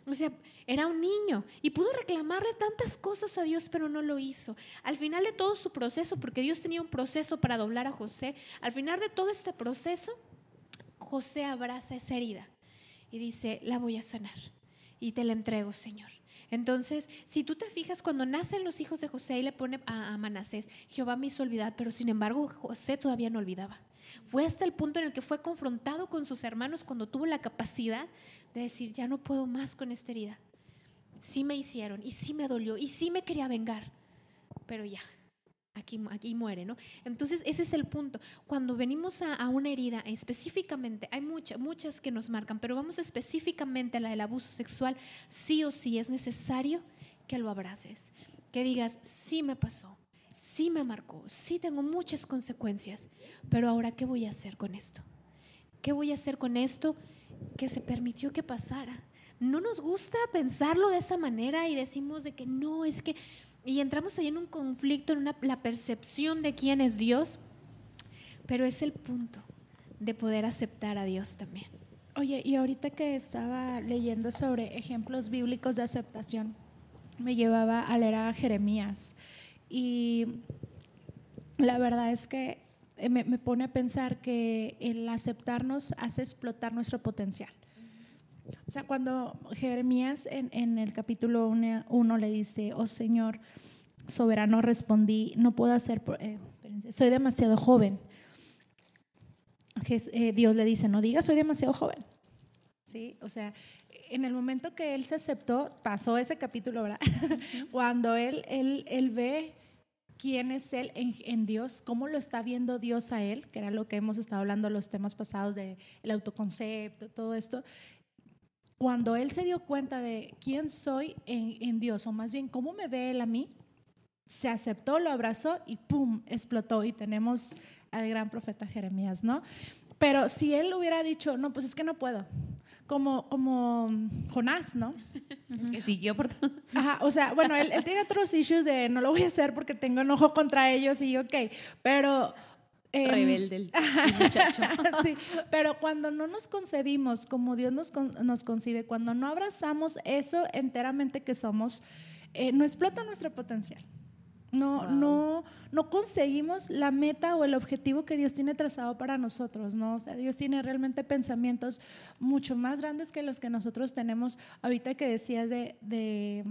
O sea, era un niño y pudo reclamarle tantas cosas a Dios, pero no lo hizo. Al final de todo su proceso, porque Dios tenía un proceso para doblar a José, al final de todo este proceso, José abraza esa herida y dice, la voy a sanar y te la entrego, Señor. Entonces, si tú te fijas, cuando nacen los hijos de José y le pone a, Manasés, Jehová me hizo olvidar, pero sin embargo José todavía no olvidaba. Fue hasta el punto en el que fue confrontado con sus hermanos cuando tuvo la capacidad de decir, ya no puedo más con esta herida. Sí me hicieron y sí me dolió y sí me quería vengar, pero ya, aquí, aquí muere, ¿no? Entonces ese es el punto. Cuando venimos a, una herida específicamente, hay muchas, muchas que nos marcan, pero vamos específicamente a la del abuso sexual, sí o sí es necesario que lo abraces, que digas, sí me pasó, sí me marcó, sí tengo muchas consecuencias, pero ahora, ¿qué voy a hacer con esto? ¿Qué voy a hacer con esto? Que se permitió que pasara. No nos gusta pensarlo de esa manera y decimos de que no, es que... Y entramos ahí en un conflicto, en una, la percepción de quién es Dios, pero es el punto de poder aceptar a Dios también. Oye, y ahorita que estaba leyendo sobre ejemplos bíblicos de aceptación, me llevaba a leer a Jeremías. Y la verdad es que eh, me, pone a pensar que el aceptarnos hace explotar nuestro potencial. O sea, cuando Jeremías en, el capítulo 1 le dice, oh Señor, soberano, respondí, no puedo hacer, eh, soy demasiado joven. Eh, Dios le dice, no digas, soy demasiado joven. ¿Sí? O sea, en el momento que él se aceptó, pasó ese capítulo, ¿verdad? Cuando él, él, él ve quién es Él en, Dios, cómo lo está viendo Dios a Él, que era lo que hemos estado hablando en los temas pasados del el autoconcepto, todo esto. Cuando Él se dio cuenta de quién soy en, en Dios, o más bien cómo me ve Él a mí, se aceptó, lo abrazó y ¡pum! explotó. Y tenemos al gran profeta Jeremías, ¿no? Pero si Él hubiera dicho, no, pues es que no puedo, como, como Jonás, ¿no? Que siguió por todo. Ajá, o sea, bueno, él, tiene otros issues de no lo voy a hacer porque tengo enojo contra ellos y ok, pero... Eh, Rebelde el, muchacho. sí, pero cuando no nos concebimos como Dios nos, nos concibe, cuando no abrazamos eso enteramente que somos, eh, no explota nuestro potencial. No, no, no conseguimos la meta o el objetivo que Dios tiene trazado para nosotros, ¿no? O sea, Dios tiene realmente pensamientos mucho más grandes que los que nosotros tenemos. Ahorita que decías de de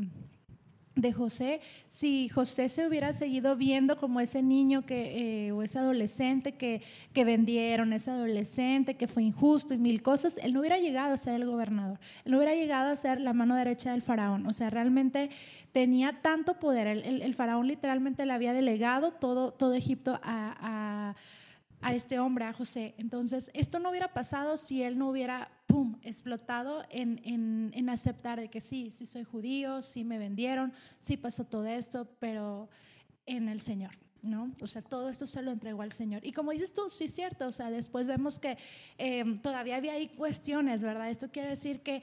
José, si José se hubiera seguido viendo como ese niño que, eh, o ese adolescente que, que, vendieron, ese adolescente que fue injusto y mil cosas, él no hubiera llegado a ser el gobernador, él no hubiera llegado a ser la mano derecha del faraón. O sea, realmente tenía tanto poder, el, faraón literalmente le había delegado todo, todo Egipto a a, a este hombre, a José. Entonces, esto no hubiera pasado si él no hubiera, ¡pum!, explotado en, en, en, aceptar de que sí, sí soy judío, sí me vendieron, sí pasó todo esto, pero en el Señor. ¿No? O sea, todo esto se lo entregó al Señor. Y como dices tú, sí es cierto, o sea, después vemos que eh, todavía había ahí cuestiones, ¿verdad? Esto quiere decir que,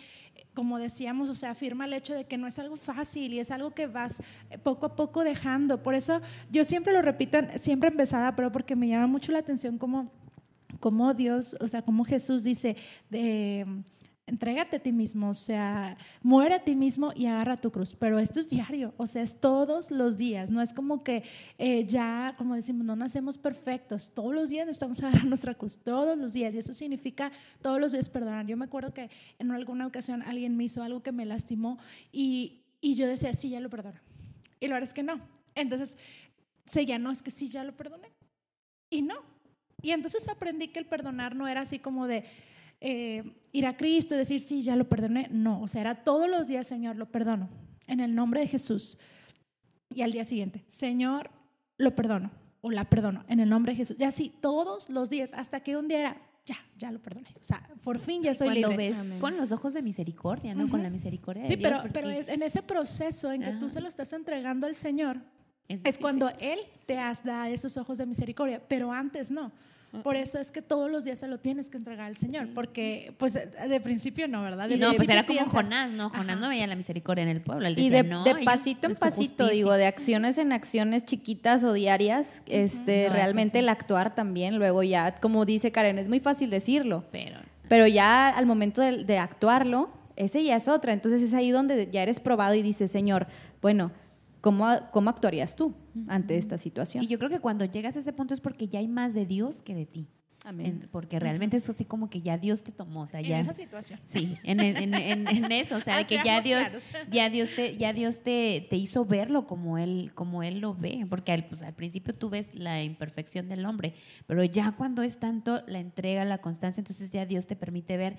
como decíamos, o sea, afirma el hecho de que no es algo fácil y es algo que vas eh, poco a poco dejando. Por eso yo siempre lo repito, siempre empezada, pero porque me llama mucho la atención como, como Dios, o sea, como Jesús dice, de entrégate a ti mismo, o sea, muere a ti mismo y agarra tu cruz. Pero esto es diario, o sea, es todos los días. No es como que eh, ya, como decimos, no nacemos perfectos. Todos los días necesitamos agarrar nuestra cruz, todos los días. Y eso significa todos los días perdonar. Yo me acuerdo que en alguna ocasión alguien me hizo algo que me lastimó y, y yo decía, sí, ya lo perdono. Y la verdad es que no. Entonces, seguía, no, es que sí, ya lo perdoné. Y no. Y entonces aprendí que el perdonar no era así como de eh, ir a Cristo y decir, sí, ya lo perdoné. No, o sea, era todos los días, Señor, lo perdono, en el nombre de Jesús. Y al día siguiente, Señor, lo perdono o la perdono, en el nombre de Jesús. Y así todos los días, hasta que un día era, ya, ya lo perdoné. O sea, por fin ya soy Cuando libre. ves con los ojos de misericordia, ¿no? Con la misericordia de Sí, Dios. pero, pero porque en ese proceso en que tú se lo estás entregando al Señor, es, es cuando Él te has da esos ojos de misericordia, pero antes no. Por eso es que todos los días se lo tienes que entregar al Señor, porque pues de principio no, ¿verdad? De No, pues era como piensas, Jonás, ¿no? Jonás Ajá. no veía la misericordia en el pueblo. Él Y decía, de, no, de pasito en pasito, digo, de acciones en acciones chiquitas o diarias, este, No, realmente el actuar también, luego ya, como dice Karen, es muy fácil decirlo, Pero pero ya al momento de, de actuarlo, ese ya es otra. Entonces es ahí donde ya eres probado y dices, Señor, bueno, ¿cómo, cómo actuarías tú ante esta situación? Y yo creo que cuando llegas a ese punto es porque ya hay más de Dios que de ti. Amén. En- porque realmente es así como que ya Dios te tomó, o sea, En esa situación. Sí, en, en- en- en eso, o sea, de que ya Dios, ya Dios te, ya Dios te, te hizo verlo como él, como él lo ve, porque al, pues, al principio tú ves la imperfección del hombre, pero ya cuando es tanto la entrega, la constancia, entonces ya Dios te permite ver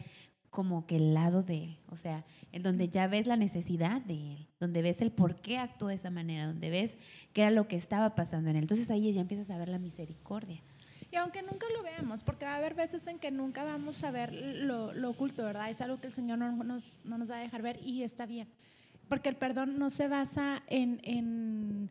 como que el lado de él, o sea, en donde ya ves la necesidad de él, donde ves el por qué actuó de esa manera, donde ves qué era lo que estaba pasando en él. Entonces ahí ya empiezas a ver la misericordia. Y aunque nunca lo veamos, porque va a haber veces en que nunca vamos a ver lo, lo oculto, ¿verdad? Es algo que el Señor no nos, no nos va a dejar ver y está bien. Porque el perdón no se basa en, en,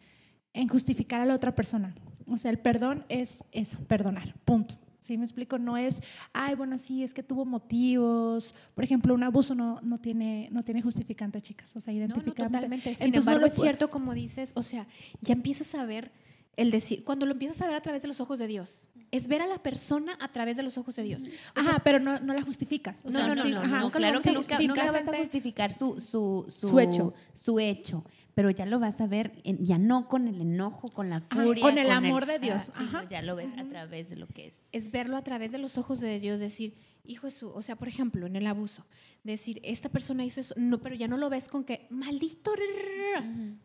en justificar a la otra persona. O sea, el perdón es eso, perdonar, punto. ¿Sí me explico? No es, ay, bueno, sí, es que tuvo motivos. Por ejemplo, un abuso no, no, tiene, no tiene justificante, chicas. O sea, No, no, identificable. totalmente. Sin Entonces, no embargo, lo es cierto, como dices, o sea, ya empiezas a ver el decir, cuando lo empiezas a ver a través de los ojos de Dios, es ver a la persona a través de los ojos de Dios. O sea, Ajá, pero no, no la justificas. O No, sea, no, no, sí, no, ajá, no, nunca claro que nunca, sí, nunca vas a justificar su, su, su, Su hecho. su hecho, pero ya lo vas a ver, en- ya no con el enojo, con la Ajá, furia. con el amor de Dios, Ah, sí, ajá. no, ya lo ves a través de lo que es. es verlo a través de los ojos de Dios, decir, hijo de su, o sea, por ejemplo, en el abuso, decir, esta persona hizo eso, no, pero ya no lo ves con que, maldito, rrrr".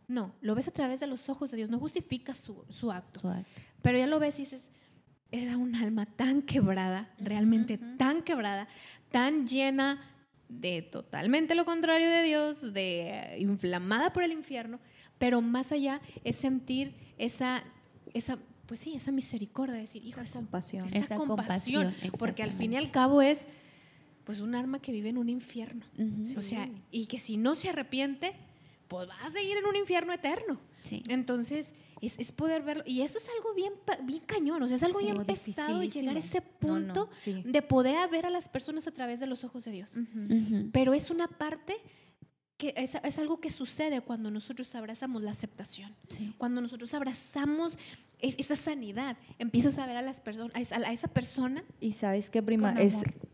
no, lo ves a través de los ojos de Dios, no justificas su, su acto, Su acto. pero ya lo ves y dices, era un alma tan quebrada, realmente tan quebrada, tan llena de totalmente lo contrario de Dios, de eh, inflamada por el infierno, pero más allá es sentir esa, esa pues sí, esa misericordia, de decir, hijo, de su- compasión. esa, Esa compasión, compasión, porque al fin y al cabo es pues un alma que vive en un infierno. O sea, y que si no se arrepiente, pues va a seguir en un infierno eterno. Sí. Entonces, es, es poder verlo. Y eso es algo bien, pa- bien cañón, o sea, es algo Sí, bien pesado y llegar a ese No, no, punto sí. de poder ver a las personas a través de los ojos de Dios. Pero es una parte que es, es algo que sucede cuando nosotros abrazamos la aceptación. Sí. Cuando nosotros abrazamos es- esa sanidad, empiezas a ver a las personas, a esa- a esa persona Y sabes qué, prima,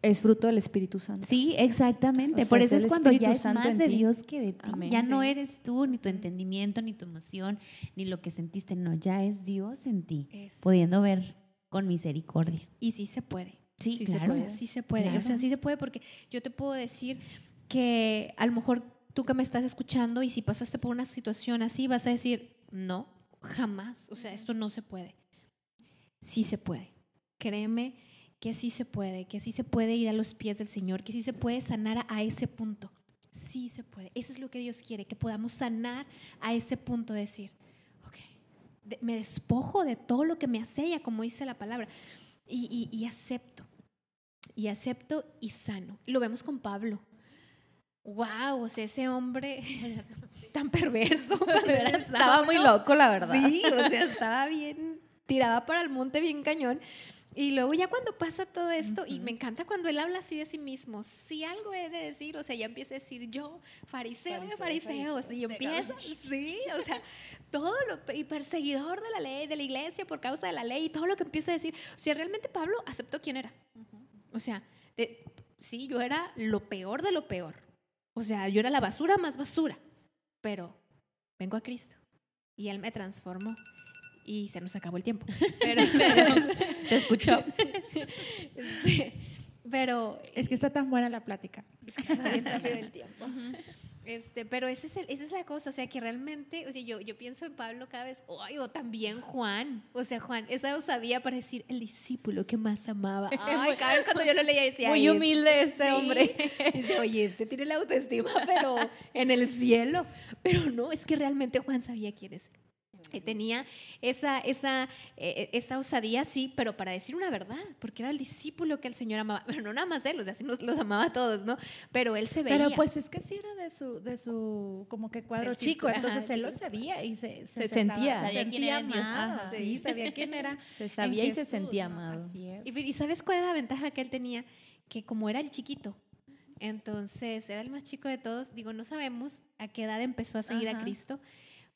es, fruto del Espíritu Santo. Sí, exactamente. O sea, Por es eso es cuando ya Espíritu es Santo más de. Dios que de ti. Amén. Ya no eres tú, ni tu entendimiento, ni tu emoción, ni lo que sentiste. No, ya es Dios en ti, pudiendo ver con misericordia. y sí se puede. Sí, Sí se claro. O sea, sí se puede. O sea, Claro. sí se puede porque yo te puedo decir que a lo mejor tú que me estás escuchando y si pasaste por una situación así, vas a decir, no, jamás. O sea, esto no se puede. Sí se puede. Créeme que sí se puede, que sí se puede ir a los pies del Señor, que sí se puede sanar a, ese punto. Sí se puede. Eso es lo que Dios quiere, que podamos sanar a ese punto de decir, ok, me despojo de todo lo que me aseya, como dice la palabra, y, y acepto. Y acepto y sano. Lo vemos con Pablo wow, o sea, ese hombre tan perverso estaba muy loco, la verdad. Sí, o sea, estaba bien, tiraba para el monte bien cañón. Y luego ya cuando pasa todo esto, y me encanta cuando él habla así de sí mismo, si algo he de decir, o sea, ya empieza a decir yo, fariseo, de fariseos, y empieza, sí, o sea, todo lo, y perseguidor de la ley, de la iglesia por causa de la ley, y todo lo que empieza a decir, o sea, realmente Pablo aceptó quién era. O sea, sí, yo era lo peor de lo peor, o sea, yo era la basura más basura, pero vengo a Cristo y Él me transformó y se nos acabó el tiempo. Pero, se escuchó. Este, pero es que está tan buena la plática. Es que se rápido el tiempo. Este, pero ese es esa es la cosa, o sea, que realmente, o sea, yo, yo pienso en Pablo cada vez, o también Juan, o sea, Juan, esa osadía para decir el discípulo que más amaba. Ay, cada vez cuando yo lo leía decía, muy humilde este hombre. Dice, oye, este tiene la autoestima, pero en el cielo. Pero no, es que realmente Juan sabía quién es tenía esa, esa, eh, eh, esa osadía, sí, pero para decir una verdad, porque era el discípulo que el Señor amaba. Pero no nada más él, o sea, sí los amaba a todos, ¿no? Pero él se veía. Pero pues es que sí era de su, de su como que cuadro chico, entonces él lo sabía y se, se, sentía. Sabía quién era Dios. sí, sabía quién era. Se sabía y se sentía amado. Así es. Y, ¿sabes cuál era la ventaja que él tenía? Que como era el chiquito, entonces era el más chico de todos, digo, no sabemos a qué edad empezó a seguir a Cristo,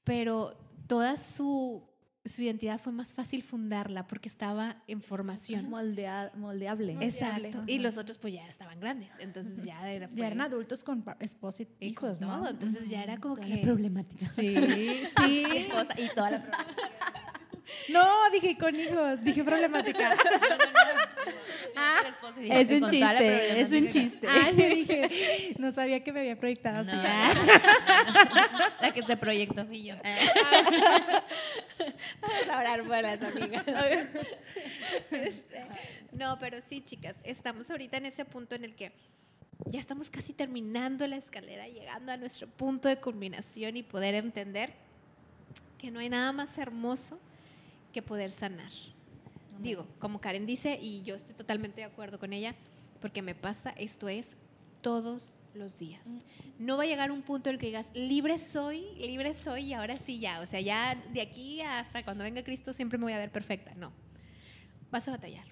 pero toda su, su identidad fue más fácil fundarla porque estaba en formación. moldeable. Exacto. Y los otros pues ya estaban grandes. Entonces ya era... Ya eran adultos con esposa y hijos, ¿no? Entonces ya era como que... problemática. Sí, sí. y toda la problemática. No, dije con hijos, dije problemática. Ah, es un chiste, es un chiste. Ah, yo dije, no sabía que me había proyectado así. La que se proyectó fui yo. Vamos a orar por las amigas. Este, no, pero sí, chicas, estamos ahorita en ese punto en el que ya estamos casi terminando la escalera, llegando a nuestro punto de culminación y poder entender que no hay nada más hermoso que poder sanar. Digo, como Karen dice, y yo estoy totalmente de acuerdo con ella, porque me pasa, esto es todos los días. No va a llegar un punto en el que digas, libre soy, libre soy, y ahora sí ya, o sea, ya de aquí hasta cuando venga Cristo siempre me voy a ver perfecta. No, vas a batallar.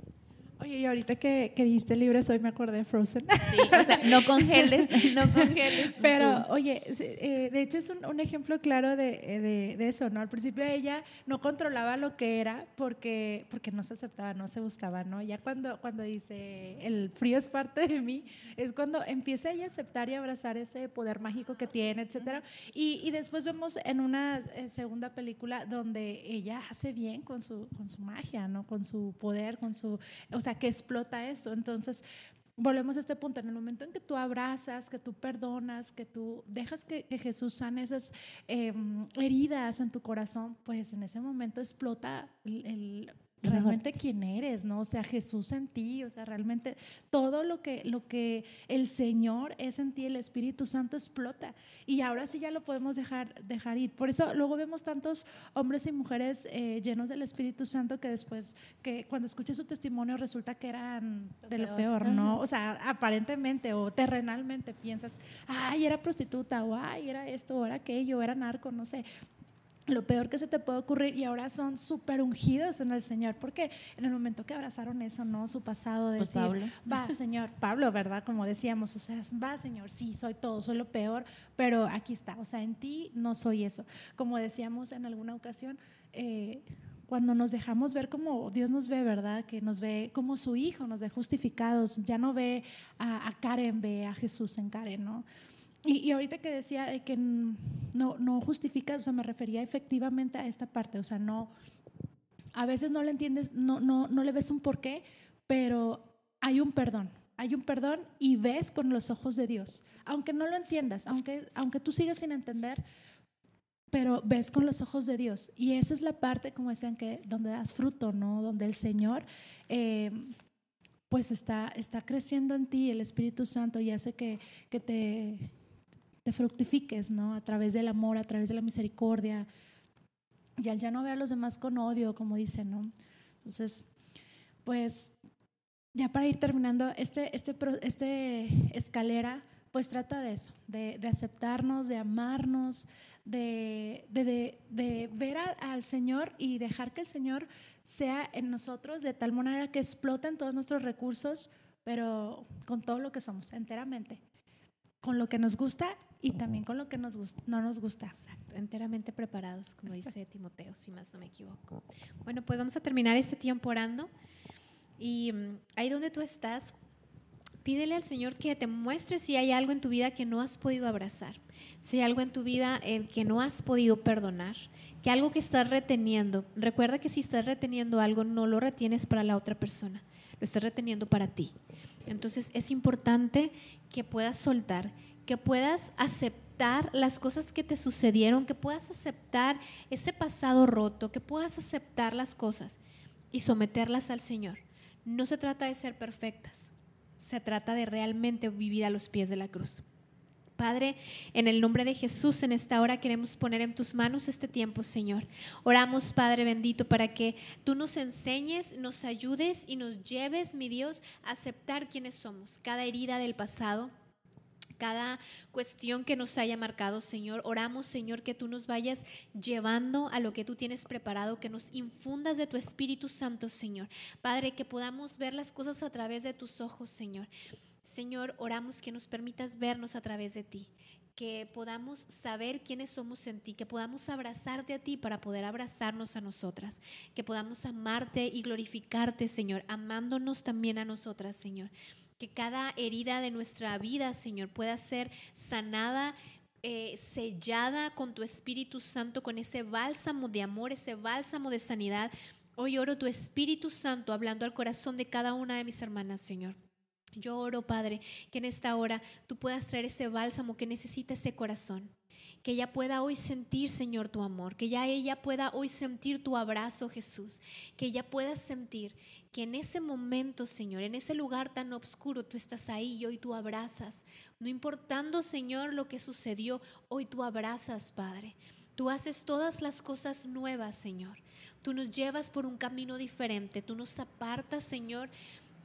Oye, y ahorita que, que dijiste libre soy, me acordé de Frozen. Sí, o sea, no congeles, no congeles. Pero, oye, eh, de hecho es un, un ejemplo claro de, eh, de, de, eso, ¿no? Al principio ella no controlaba lo que era porque, porque no se aceptaba, no se gustaba, ¿no? Ya cuando, cuando dice el frío es parte de mí, es cuando empieza ella a aceptar y abrazar ese poder mágico que tiene, etcétera. Y, y después vemos en una eh, segunda película donde ella hace bien con su, con su magia, ¿no? Con su poder, con su... O sea, que explota esto. Entonces, volvemos a este punto, en el momento en que tú abrazas, que tú perdonas, que tú dejas que, Jesús sane esas em, heridas en tu corazón, pues en ese momento explota el realmente quién eres, ¿no? O sea, Jesús en ti, o sea, realmente todo lo que, lo que el Señor es en ti, el Espíritu Santo explota. Y ahora sí ya lo podemos dejar, dejar ir. Por eso luego vemos tantos hombres y mujeres eh, llenos del Espíritu Santo que después, que cuando escuché su testimonio resulta que eran de lo peor, ¿no? O sea, aparentemente o terrenalmente piensas, ay, era prostituta, o ay, era esto, o era aquello, era narco, no sé lo peor que se te puede ocurrir y ahora son súper ungidos en el Señor, porque en el momento que abrazaron eso, ¿no? Su pasado de pues decir, va, Señor, Pablo, ¿verdad? Como decíamos, o sea, va, Señor, sí, soy todo, soy lo peor, pero aquí está, o sea, en ti no soy eso. Como decíamos en alguna ocasión, eh, cuando nos dejamos ver como Dios nos ve, ¿verdad? Que nos ve como su hijo, nos ve justificados, ya no ve a, a Karen, ve a Jesús en Karen, ¿no? Y, ahorita que decía de que no, no justifica, o sea, me refería efectivamente a esta parte, o sea, no, a veces no le entiendes, no, no, no le ves un porqué, pero hay un perdón, hay un perdón y ves con los ojos de Dios, aunque no lo entiendas, aunque, aunque tú sigas sin entender, pero ves con los ojos de Dios. Y esa es la parte, como decían, que donde das fruto, ¿no? Donde el Señor... Eh, pues está, está creciendo en ti el Espíritu Santo y hace que, que te, fructifiques, ¿no? A través del amor, a través de la misericordia. y al ya no ver a los demás con odio, como dicen, ¿no? Entonces, pues ya para ir terminando, este, este, este escalera, pues trata de eso, de, aceptarnos, de amarnos, de, de, ver al, Señor y dejar que el Señor sea en nosotros de tal manera que exploten todos nuestros recursos, pero con todo lo que somos, enteramente, con lo que nos gusta y también con lo que nos no nos gusta. Exacto, enteramente preparados, como dice Timoteo, si más no me equivoco. Bueno, pues vamos a terminar este tiempo orando. Y mm, ahí donde tú estás, pídele al Señor que te muestre si hay algo en tu vida que no has podido abrazar, si hay algo en tu vida en que no has podido perdonar, que algo que estás reteniendo. Recuerda que si estás reteniendo algo, no lo retienes para la otra persona, lo estás reteniendo para ti. Entonces es importante que puedas soltar, que puedas aceptar las cosas que te sucedieron, que puedas aceptar ese pasado roto, que puedas aceptar las cosas y someterlas al Señor. No se trata de ser perfectas, se trata de realmente vivir a los pies de la cruz. Padre, en el nombre de Jesús, en esta hora queremos poner en tus manos este tiempo, Señor. Oramos, Padre bendito, para que tú nos enseñes, nos ayudes y nos lleves, mi Dios, a aceptar quiénes somos, cada herida del pasado, cada cuestión que nos haya marcado, Señor. Oramos, Señor, que tú nos vayas llevando a lo que tú tienes preparado, que nos infundas de tu Espíritu Santo, Señor. Padre, que podamos ver las cosas a través de tus ojos, Señor. Señor, oramos que nos permitas vernos a través de ti, que podamos saber quiénes somos en ti, que podamos abrazarte a ti para poder abrazarnos a nosotras, que podamos amarte y glorificarte, Señor, amándonos también a nosotras, Señor que cada herida de nuestra vida, Señor, pueda ser sanada. Eh, sellada con tu Espíritu Santo, con ese bálsamo de amor, ese bálsamo de sanidad. Hoy oro tu Espíritu Santo hablando al corazón de cada una de mis hermanas, Señor. Yo oro, Padre, que en esta hora tú puedas traer ese bálsamo que necesita ese corazón que ella pueda hoy sentir, Señor, tu amor, que ya ella pueda hoy sentir tu abrazo, Jesús, que ella pueda sentir que en ese momento, Señor, en ese lugar tan oscuro, tú estás ahí y hoy tú abrazas. No importando, Señor, lo que sucedió, hoy tú abrazas, Padre. Tú haces todas las cosas nuevas, Señor. Tú nos llevas por un camino diferente. Tú nos apartas, Señor,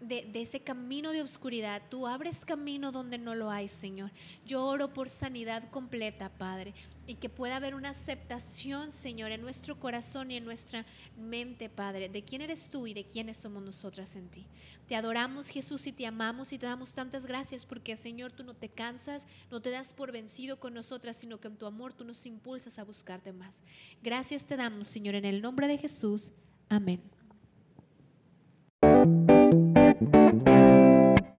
de, ese camino de oscuridad. Tú abres camino donde no lo hay, Señor. Yo oro por sanidad completa, Padre, y que pueda haber una aceptación, Señor, en nuestro corazón y en nuestra mente, Padre, de quién eres tú y de quiénes somos nosotras en ti. Te adoramos, Jesús, y te amamos y te damos tantas gracias porque, Señor, tú no te cansas, no te das por vencido con nosotras, sino que en tu amor tú nos impulsas a buscarte más. Gracias te damos, Señor, en el nombre de Jesús. Amén.